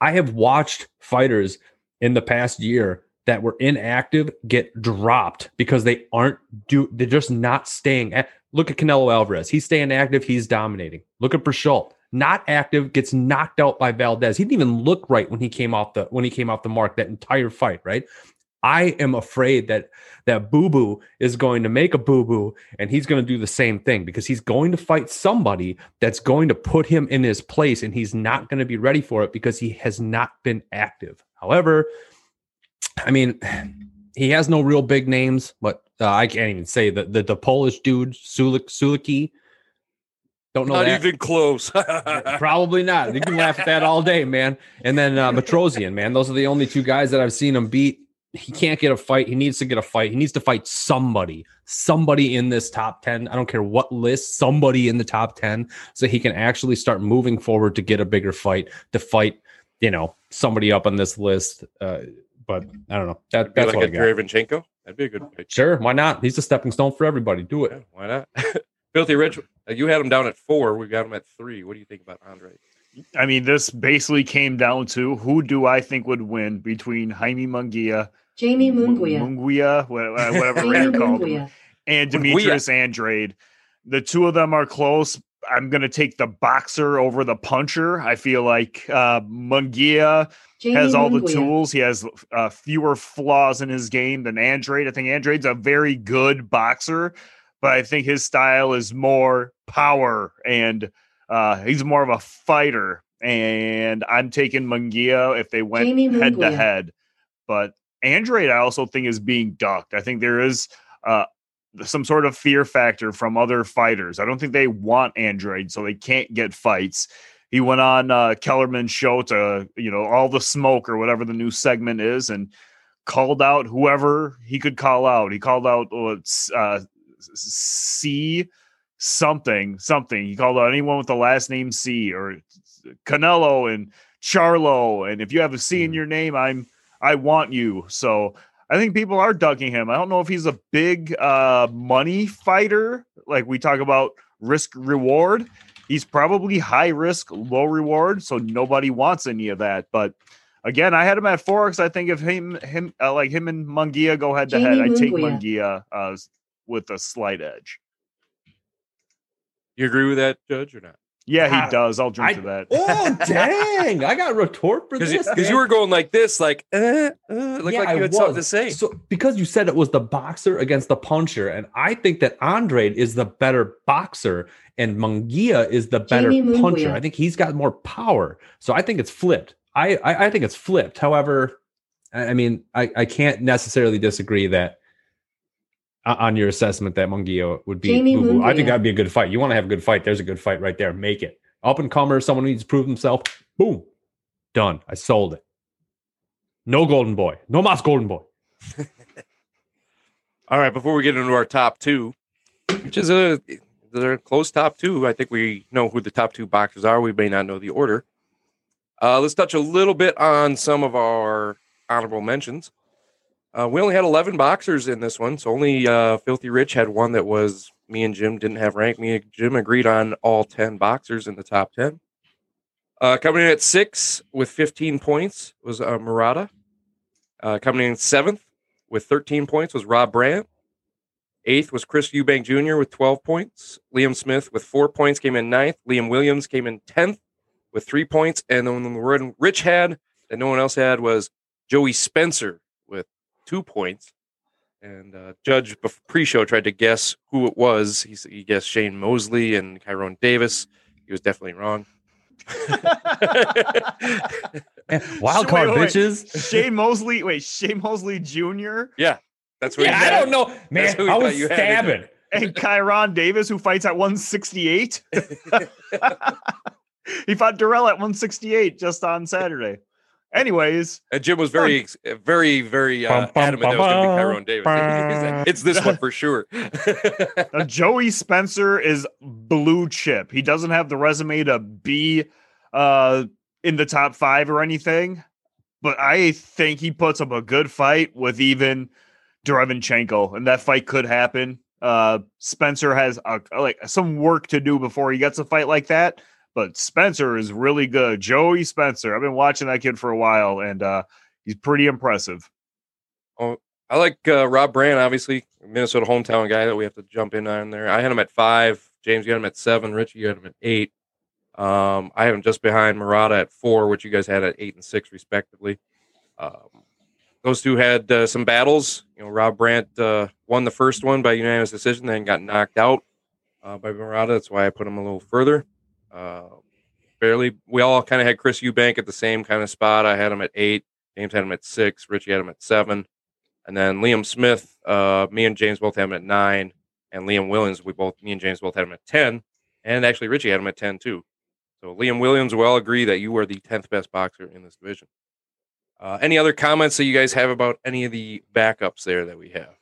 I have watched fighters in the past year that were inactive get dropped because they aren't do they're just not staying at look at Canelo Alvarez. He's staying active, he's dominating. Look at Berchelt. Not active, gets knocked out by Valdez. He didn't even look right when he came off the when he came off the mark that entire fight, right? I am afraid that that Boo Boo is going to make a boo boo and he's going to do the same thing because he's going to fight somebody that's going to put him in his place and he's not going to be ready for it because he has not been active. However, I mean, he has no real big names, but uh, I can't even say the, the the Polish dude Sulik Suliki. Don't know Not that. even close. Probably not. You can laugh at that all day, man. And then uh, Matrosian, man. Those are the only two guys that I've seen him beat. He can't get a fight. He needs to get a fight. He needs to fight somebody, somebody in this top 10. I don't care what list, somebody in the top 10, so he can actually start moving forward to get a bigger fight, to fight, you know, somebody up on this list. Uh, but I don't know. That, Be that's like what a I got. Derevchenko. That'd be a good fight. Sure. Why not? He's a stepping stone for everybody. Do it. Yeah, why not? Filthy Rich, uh, you had him down at four. We got him at three. What do you think about Andre? I mean, this basically came down to who do I think would win between Jaime Munguia, Jamie M- Munguia. Munguia, wha- whatever Jamie Rand called Munguia. and Demetrius Andrade. The two of them are close. I'm going to take the boxer over the puncher. I feel like uh, Munguia Jamie has all the tools. He has uh, fewer flaws in his game than Andrade. I think Andrade's a very good boxer, but I think his style is more power and uh, he's more of a fighter. And I'm taking Munguia if they went Jamie head to head. But Andrade, I also think is being ducked. I think there is uh, some sort of fear factor from other fighters. I don't think they want Android, so they can't get fights. He went on uh, Kellerman's show to, you know, all the smoke or whatever the new segment is, and called out whoever he could call out. He called out uh, uh, C something, something. He called out anyone with the last name C or Canelo and Charlo. And if you have a C in your name, I'm I want you. So I think people are ducking him. I don't know if he's a big uh money fighter, like we talk about risk reward. He's probably high risk, low reward, so nobody wants any of that. But again, I had him at four because I think if him him uh, like him and Munguia go head to head, I take Munguia. Mungia uh, with a slight edge. You agree with that, Judge, or not? Yeah, Ah, he does. I'll drink I- to that. Oh, dang. I got a retort for this. Because you, were going like this, like, uh, uh, looked Yeah, like you had something to say. So because you said it was the boxer against the puncher, and I think that Andre is the better boxer and Munguia is the better Jamie Munguia. puncher. I think he's got more power. So I think it's flipped. I I, I think it's flipped. However, I, I mean, I, I can't necessarily disagree that uh, on your assessment that Munguia would be. Jamie boo-boo. I think that'd be a good fight. You want to have a good fight? There's a good fight right there. Make it up and comer. Someone needs to prove himself. Boom, done. I sold it. No golden boy. No mas golden boy. All right, before we get into our top two, which is a they're close top two. I think we know who the top two boxers are. We may not know the order. Uh, let's touch a little bit on some of our honorable mentions. Uh, we only had 11 boxers in this one, so only uh, Filthy Rich had one that was me and Jim didn't have rank. Me and Jim agreed on all 10 boxers in the top 10. Uh, coming in at six with 15 points was uh, Murata. Uh, coming in seventh with 13 points was Rob Brandt. Eighth was Chris Eubank Jr. with 12 points. Liam Smith with four points came in ninth. Liam Williams came in 10th with three points. And then the one Rich had that no one else had was Joey Spencer two points. And uh, Judge pre show tried to guess who it was. He, he guessed Shane Mosley and Kyrone Davis. He was definitely wrong. Wild card Wait, wait, wait. bitches. Shane Mosley. Wait, Shane Mosley Jr. Yeah, that's what Yeah, he I had. don't know, man. who I was you stabbing. and Kyrone Davis, who fights at 168. he fought Dirrell at 168 just on Saturday. Anyways, And Jim was very, ex- very, very uh, Bum, bum, adamant that it was going to be Tyrone Davis. it's this one for sure. uh, Joey Spencer is blue chip. He doesn't have the resume to be uh, in the top five or anything, but I think he puts up a good fight with even Derevinchenko, and that fight could happen. Uh, Spencer has a, like some work to do before he gets a fight like that, but Spencer is really good. Joey Spencer, I've been watching that kid for a while, and uh, he's pretty impressive. Oh, I like uh, Rob Brandt, obviously, Minnesota hometown guy that we have to jump in on there. I had him at five. James, had him at seven. Richie, had him at eight. Um, I have him just behind Murata at four, which you guys had at eight and six, respectively. Um, those two had uh, some battles. You know, Rob Brandt uh, won the first one by unanimous decision, then got knocked out uh, by Murata. That's why I put him a little further. Uh, barely. We all kind of had Chris Eubank at the same kind of spot. I had him at eight. James had him at six. Richie had him at seven. And then Liam Smith, uh, me and James both had him at nine, and Liam Williams, we both, me and James both had him at ten, and actually Richie had him at ten too. So Liam Williams, we all agree that you are the tenth best boxer in this division. Uh, any other comments that you guys have about any of the backups there that we have?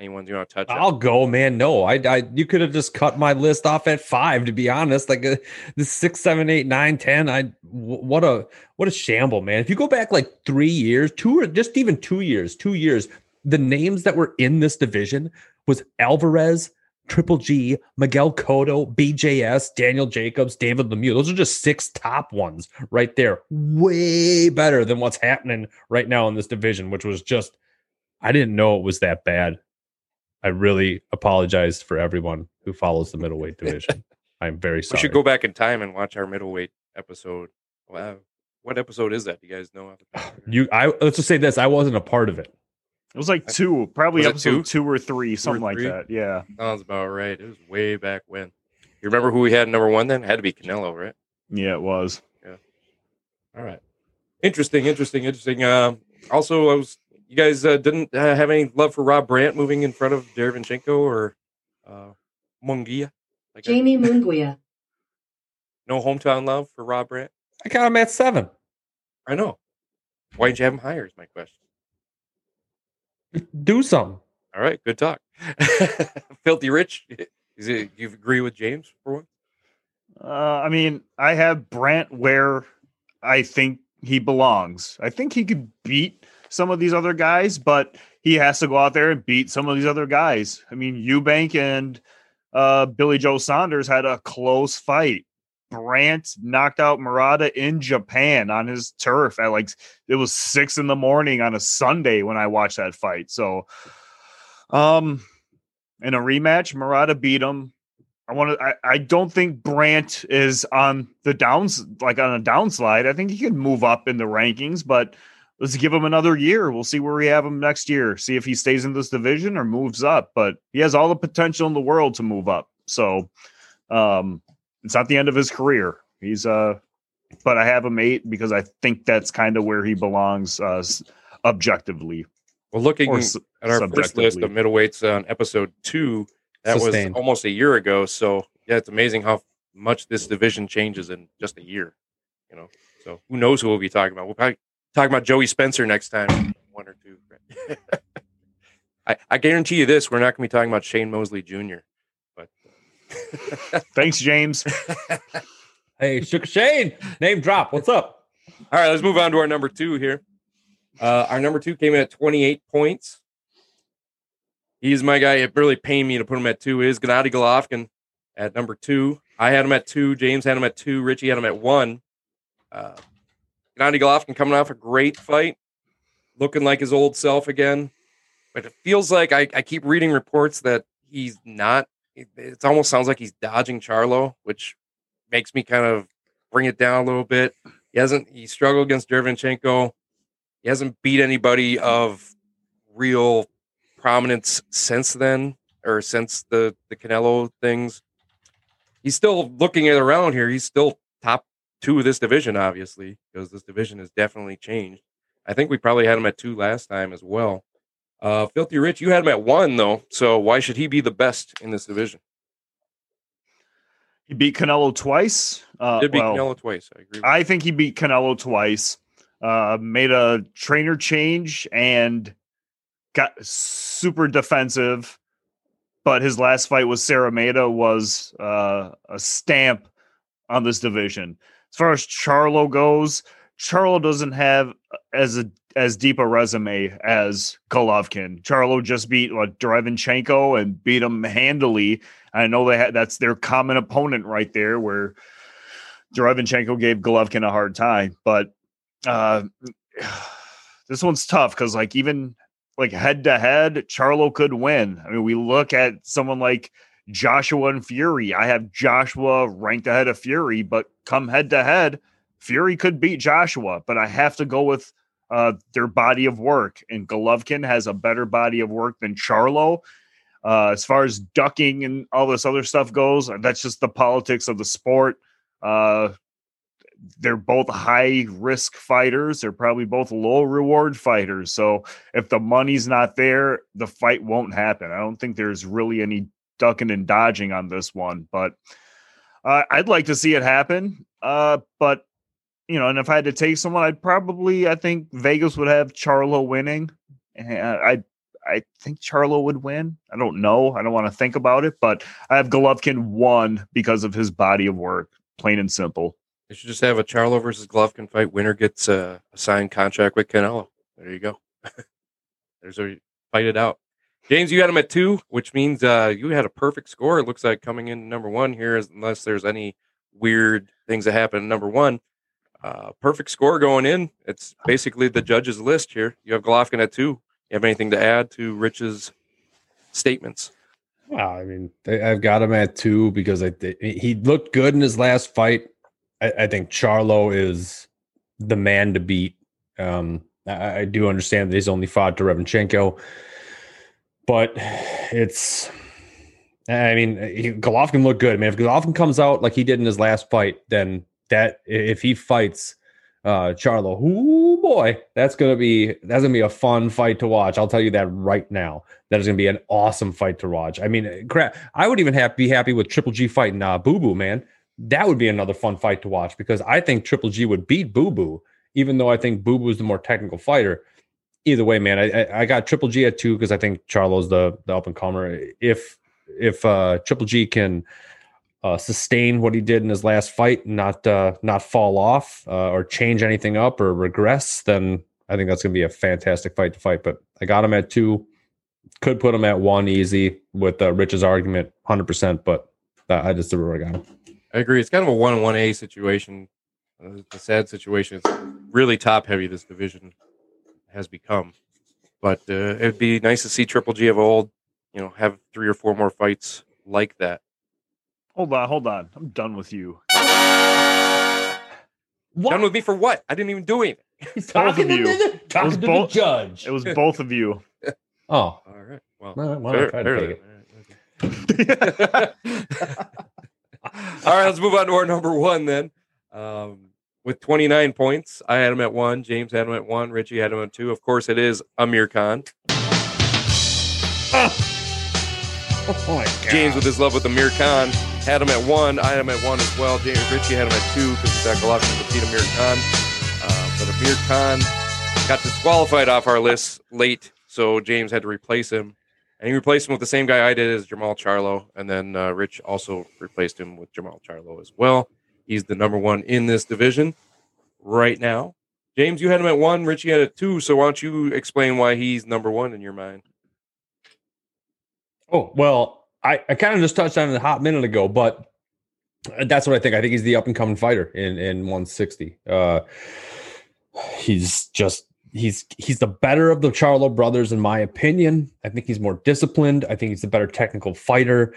Anyone you want to touch? I'll go, man. No, I, I you could have just cut my list off at five. To be honest, like uh, the six, seven, eight, nine, ten. I what a what a shamble, man. If you go back like three years, two or just even two years, two years, the names that were in this division was Alvarez, Triple G, Miguel Cotto, BJS, Daniel Jacobs, David Lemieux. Those are just six top ones right there. Way better than what's happening right now in this division, which was just I didn't know it was that bad. I really apologize for everyone who follows the middleweight division. I'm very sorry. we should go back in time and watch our middleweight episode. Wow, what episode is that? Do you guys know? off the top of your head? You, I let's just say this: I wasn't a part of it. It was like two, probably Was it episode two? two? or three, something like three? that. Yeah. Sounds about right. It was way back when. You remember who we had number one then? Had to be Canelo, right? Yeah, it was. Yeah. All right. Interesting, interesting, interesting. Um, also, I was you guys uh, didn't uh, have any love for Rob Brandt moving in front of Derevchenko or uh, Munguia? Like that? Jamie Munguia. no hometown love for Rob Brandt? I got him at seven. I know. Why didn't you have him higher? Is my question. Do something. All right, good talk. Filthy Rich, is it? You agree with James for one? Uh, I mean, I have Brandt where I think he belongs. I think he could beat some of these other guys, but he has to go out there and beat some of these other guys. I mean, Eubank and uh, Billy Joe Saunders had a close fight. Brandt knocked out Murata in Japan on his turf at like it was six in the morning on a Sunday when I watched that fight. So, um, in a rematch, Murata beat him. I want to. I, I don't think Brandt is on the downs like on a downslide. I think he can move up in the rankings, but let's give him another year. We'll see where we have him next year. See if he stays in this division or moves up. But he has all the potential in the world to move up. So, um, it's not the end of his career. He's uh, but I have him eight because I think that's kind of where he belongs uh, objectively. Well, looking Or s- at our first list of middleweights on episode two, that Sustained. was almost a year ago. So yeah, it's amazing how much this division changes in just a year. You know, so who knows who we'll be talking about? We'll probably talk about Joey Spencer next time. One or two. I, I guarantee you this: we're not going to be talking about Shane Mosley Jr. But Thanks, James. Hey, Sugar Shane, name drop. What's up? all right, let's move on to our number two here. Uh, our number two came in at 28 points. He's my guy. It really pained me to put him at two. Is Gennady Golovkin at number two? I had him at two. James had him at two. Richie had him at one. Uh, Gennady Golovkin coming off a great fight, looking like his old self again. But it feels like I, I keep reading reports that he's not. It, it almost sounds like he's dodging Charlo, which makes me kind of bring it down a little bit. He hasn't. He struggled against Derevyanchenko. He hasn't beat anybody of real prominence since then, or since the the Canelo things. He's still looking at around here. He's still of this division, obviously, because this division has definitely changed. I think we probably had him at two last time as well. Uh, Filthy Rich, you had him at one though, so why should he be the best in this division? He beat Canelo twice. Uh, Did beat well, Canelo twice. I agree. I think he beat Canelo twice. Uh, made a trainer change and got super defensive. But his last fight with Sarah was uh, a stamp on this division. As far as Charlo goes, Charlo doesn't have as a as deep a resume as Golovkin. Charlo just beat what Derevyanchenko and beat him handily. I know they had that's their common opponent right there, where Derevyanchenko gave Golovkin a hard time. But uh, this one's tough because like even like head to head, Charlo could win. I mean, we look at someone like Joshua and Fury. I have Joshua ranked ahead of Fury, but come head to head, Fury could beat Joshua. But I have to go with uh, their body of work, and Golovkin has a better body of work than Charlo. Uh, as far as ducking and all this other stuff goes, that's just the politics of the sport. Uh, they're both high risk fighters. They're probably both low reward fighters. So if the money's not there, the fight won't happen. I don't think there's really any ducking and dodging on this one, but uh, I'd like to see it happen. Uh, but you know, and if I had to take someone, I'd probably I think Vegas would have Charlo winning. I I think Charlo would win. I don't know. I don't want to think about it, but I have Golovkin won because of his body of work, plain and simple. They should just have a Charlo versus Golovkin fight. Winner gets a, a signed contract with Canelo. There you go. There's a fight it out. James, you had him at two, which means uh, you had a perfect score. It looks like coming in number one here, unless there's any weird things that happen number one. Uh, perfect score going in. It's basically the judge's list here. You have Golovkin at two. You have anything to add to Rich's statements? Well, I mean, I've got him at two because I th- he looked good in his last fight. I, I think Charlo is the man to beat. Um, I, I do understand that he's only fought to Derevyanchenko, but it's. I mean, Golovkin looked good. I mean, if Golovkin comes out like he did in his last fight, then that if he fights uh Charlo, oh boy, that's gonna be that's gonna be a fun fight to watch. I'll tell you that right now. That is gonna be an awesome fight to watch. I mean, crap, I would even have be happy with Triple G fighting uh, Boo Boo, man. That would be another fun fight to watch because I think Triple G would beat Boo Boo, even though I think Boo Boo is the more technical fighter. Either way, man, I, I- got Triple G at two because I think Charlo's the the up and comer. If if uh Triple G can uh, sustain what he did in his last fight, not uh, not fall off uh, or change anything up or regress, then I think that's going to be a fantastic fight to fight. But I got him at two, could put him at one easy with uh, Rich's argument, hundred percent. But I just threw where I got him. I agree. It's kind of a one one A situation. Uh, a sad situation. It's really top heavy. This division has become, but uh, it'd be nice to see Triple G of old, you know, have three or four more fights like that. Hold on, hold on. I'm done with you. What? Done with me for what? I didn't even do anything. He's talking to talking, the- talking was to both- the judge. It was both of you. oh, All right. Well, well, well, fair- I tried to fair take then. it. All right, let's move on to our number one then. Um, with 29 points, I had him at one. James had him at one. Richie had him at two. Of course, it is Amir Khan. Oh my god, James, with his love with Amir Khan, had him at one. I had him at one as well. James Richie had him at two because Zach Golovkin to beat Amir Khan. Uh, but Amir Khan got disqualified off our list late, so James had to replace him, and he replaced him with the same guy I did as Jermall Charlo, and then uh, Rich also replaced him with Jermall Charlo as well. He's the number one in this division right now. James, you had him at one. Richie had it two. So why don't you explain why he's number one in your mind? Oh, well, I, I kind of just touched on it a hot minute ago, but that's what I think. I think he's the up and coming fighter in, in 160. Uh, he's just he's he's the better of the Charlo brothers, in my opinion. I think he's more disciplined. I think he's the better technical fighter.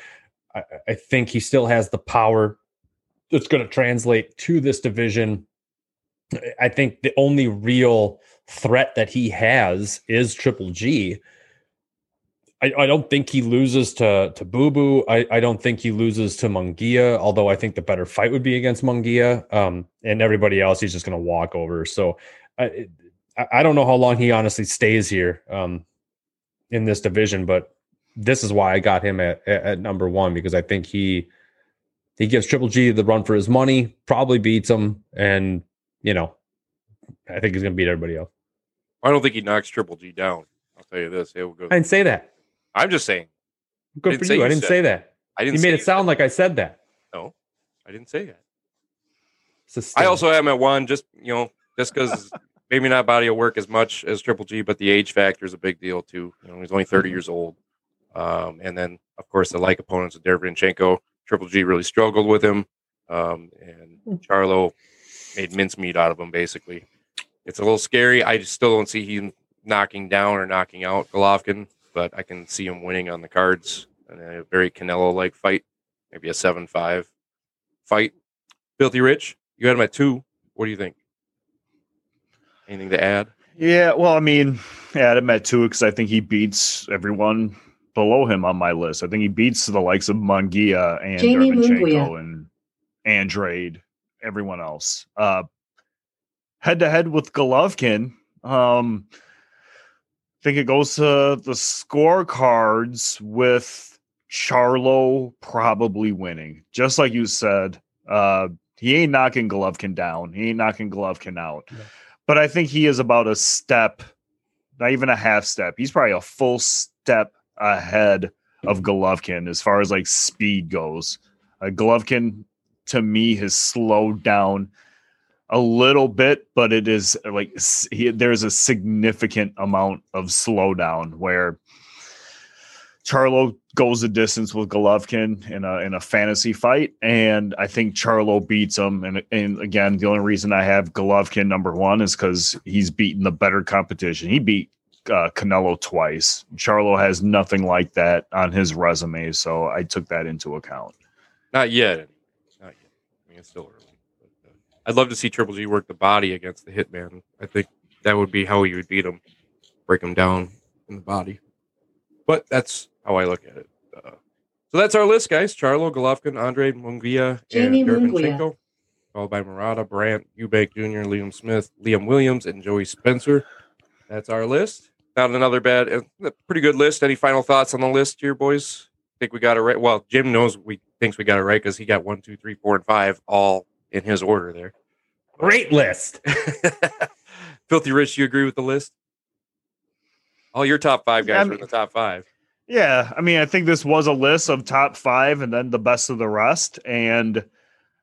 I, I think he still has the power that's going to translate to this division. I think the only real threat that he has is Triple G. I, I don't think he loses to to Boo Boo. I, I don't think he loses to Munguia, although I think the better fight would be against Munguia. Um, and everybody else, he's just going to walk over. So I, I don't know how long he honestly stays here um, in this division, but this is why I got him at, at, at number one because I think he he gives Triple G the run for his money, probably beats him, and you know, I think he's going to beat everybody else. I don't think he knocks Triple G down. I'll tell you this. It will go. I didn't say that. I'm just saying. Good for you. I didn't say that. I didn't. You made it sound like I said that. No, I didn't say that. I also have him at one, just you know, just because maybe not body of work as much as Triple G, but the age factor is a big deal too. You know, he's only 30 years old, um, and then of course the like opponents of Derevyanchenko. Triple G really struggled with him, um, and Charlo made mincemeat out of him. Basically, it's a little scary. I just still don't see him knocking down or knocking out Golovkin, but I can see him winning on the cards in a very Canelo-like fight, maybe a seven-five fight. Filthy Rich, you had him at two. What do you think? Anything to add? Yeah, well, I mean, yeah, I'd met two because I think he beats everyone below him on my list. I think he beats the likes of Munguia and Jamie Derevyanchenko and Andrade, everyone else. Uh head to head with Golovkin. Um I think it goes to the scorecards with Charlo probably winning. Just like you said, uh he ain't knocking Golovkin down. He ain't knocking Golovkin out. But I think he is about a step, not even a half step. He's probably a full step ahead of Golovkin as far as like speed goes. Uh, Golovkin to me has slowed down a little bit, but it is like he, there's a significant amount of slowdown where Charlo goes the distance with Golovkin in a in a fantasy fight, and I think Charlo beats him. And and again, the only reason I have Golovkin number one is because he's beaten the better competition. He beat uh, Canelo twice. Charlo has nothing like that on his resume, so I took that into account. Not yet. Not yet. I mean, it's still early. But, uh, I'd love to see Triple G work the body against the Hitman. I think that would be how you would beat him, break him down in the body. But that's how I look at it. Uh, so that's our list, guys. Charlo, Golovkin, Andre Munguia, Jamie and Munguia. Derevyanchenko. Followed by Murata, Brandt, Eubank Jr., Liam Smith, Liam Williams, and Joey Spencer. That's our list. Not another bad, pretty good list. Any final thoughts on the list here, boys? Think we got it right? Well, Jim knows we thinks we got it right because he got one, two, three, four, and five all in his order there. Great list. Filthy Rich, you agree with the list? All your top five Yeah, guys I are in the top five. Yeah, I mean, I think this was a list of top five and then the best of the rest. And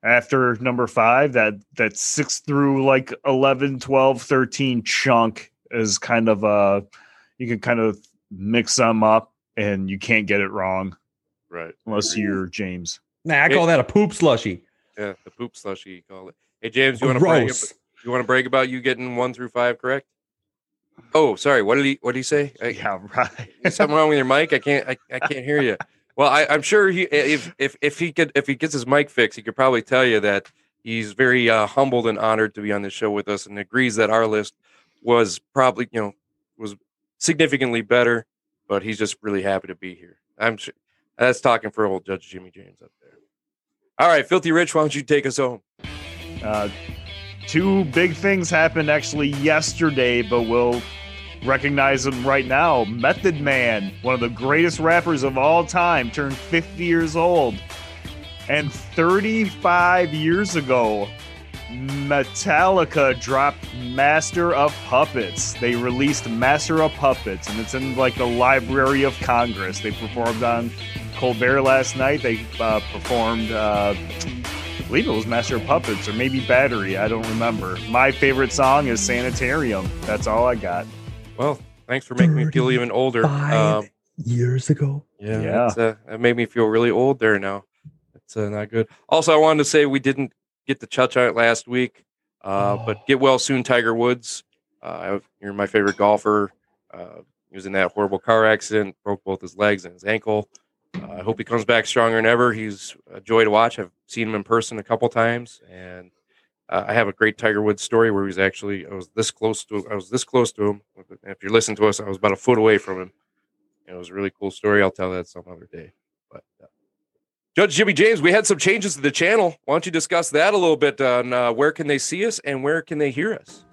after number five, that that six through like 11, 12, 13 chunk is kind of uh you can kind of mix them up and you can't get it wrong Right. unless you're James. Nah, I call that a poop slushy. Yeah, the poop slushy you call it. Hey James, you want to brag? Gross. You want to brag about you getting one through five correct? Oh, sorry. What did he? What did he say? I, Yeah, right. Something wrong with your mic? I can't. I, I can't hear you. Well, I, I'm sure he if if if he could if he gets his mic fixed, he could probably tell you that he's very uh, humbled and honored to be on this show with us, and agrees that our list was probably you know was significantly better, but he's just really happy to be here. I'm sure that's talking for old Judge Jimmy James up there. All right, Filthy Rich, why don't you take us home? Uh, two big things happened actually yesterday, but we'll recognize them right now. Method Man, one of the greatest rappers of all time, turned 50 years old. And 35 years ago, Metallica dropped Master of Puppets. They released Master of Puppets, and it's in like the Library of Congress. They performed on Colbert last night. They uh, performed, uh, I believe it was Master of Puppets or maybe Battery. I don't remember. My favorite song is Sanitarium. That's all I got. Well, thanks for making me feel even older. Five Um, years ago. yeah, Yeah. uh, it made me feel really old there now. It's uh, not good. Also, I wanted to say we didn't get the touch on it last week, uh, Oh. but get well soon, Tiger Woods. Uh, you're my favorite golfer. Uh, he was in that horrible car accident, broke both his legs and his ankle. Uh, I hope he comes back stronger than ever. He's a joy to watch. I've seen him in person a couple times, and uh, I have a great Tiger Woods story where he's actually I was this close to I was this close to him. If you listen to us, I was about a foot away from him. It was a really cool story. I'll tell that some other day. Judge Jimmy James, we had some changes to the channel. Why don't you discuss that a little bit on uh, where can they see us and where can they hear us?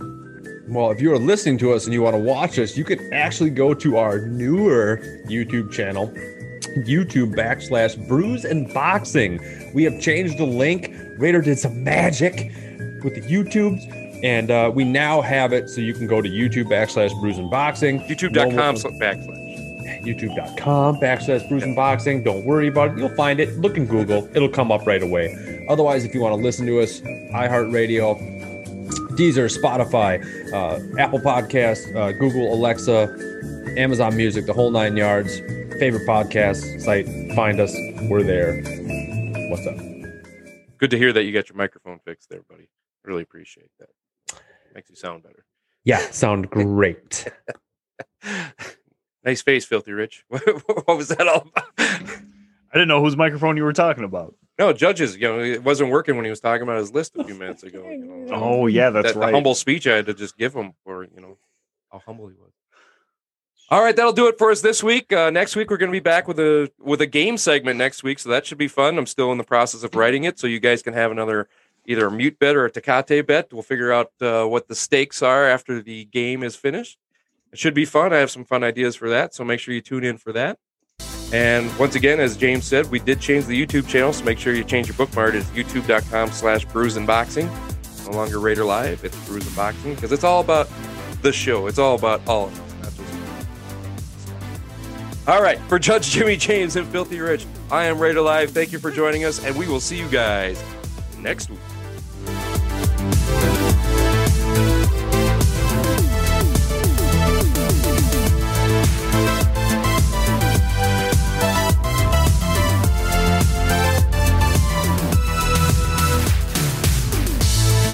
Well, if you are listening to us and you want to watch us, you can actually go to our newer YouTube channel, YouTube backslash Brews and Boxing. We have changed the link. Raider did some magic with the YouTubes, and uh, we now have it so you can go to YouTube backslash Brews and Boxing. YouTube.com sl- backslash. youtube.com backslash brews and boxing. Don't worry about it. You'll find it. Look in google. It'll come up right away. Otherwise if you want to listen to us iheartradio deezer spotify uh, apple podcast uh, google alexa amazon music the whole nine yards favorite podcast site find us. We're there. What's up? Good to hear that you got your microphone fixed there, buddy. Really appreciate that. Makes you sound better. yeah sound great nice face, filthy rich. what was that all about? I didn't know whose microphone you were talking about. no, judges. You know, it wasn't working when he was talking about his list a few minutes ago. You know, Oh, yeah, that's that, the right. humble speech I had to just give him for you know how humble he was. All right, that'll do it for us this week. Uh, next week we're going to be back with a with a game segment next week, so that should be fun. I'm still in the process of writing it, so you guys can have another either a mute bet or a Takate bet. We'll figure out uh, what the stakes are after the game is finished. It should be fun. I have some fun ideas for that, so make sure you tune in for that. And once again, as James said, we did change the YouTube channel, so make sure you change your bookmark. It's youtube.com slash brews boxing. No longer Raider Live, it's Brews Boxing, because it's all about the show. It's all about all of us, not just. All right, for Judge Jimmy James and Filthy Rich, I am Raider Live. Thank you for joining us, and we will see you guys next week.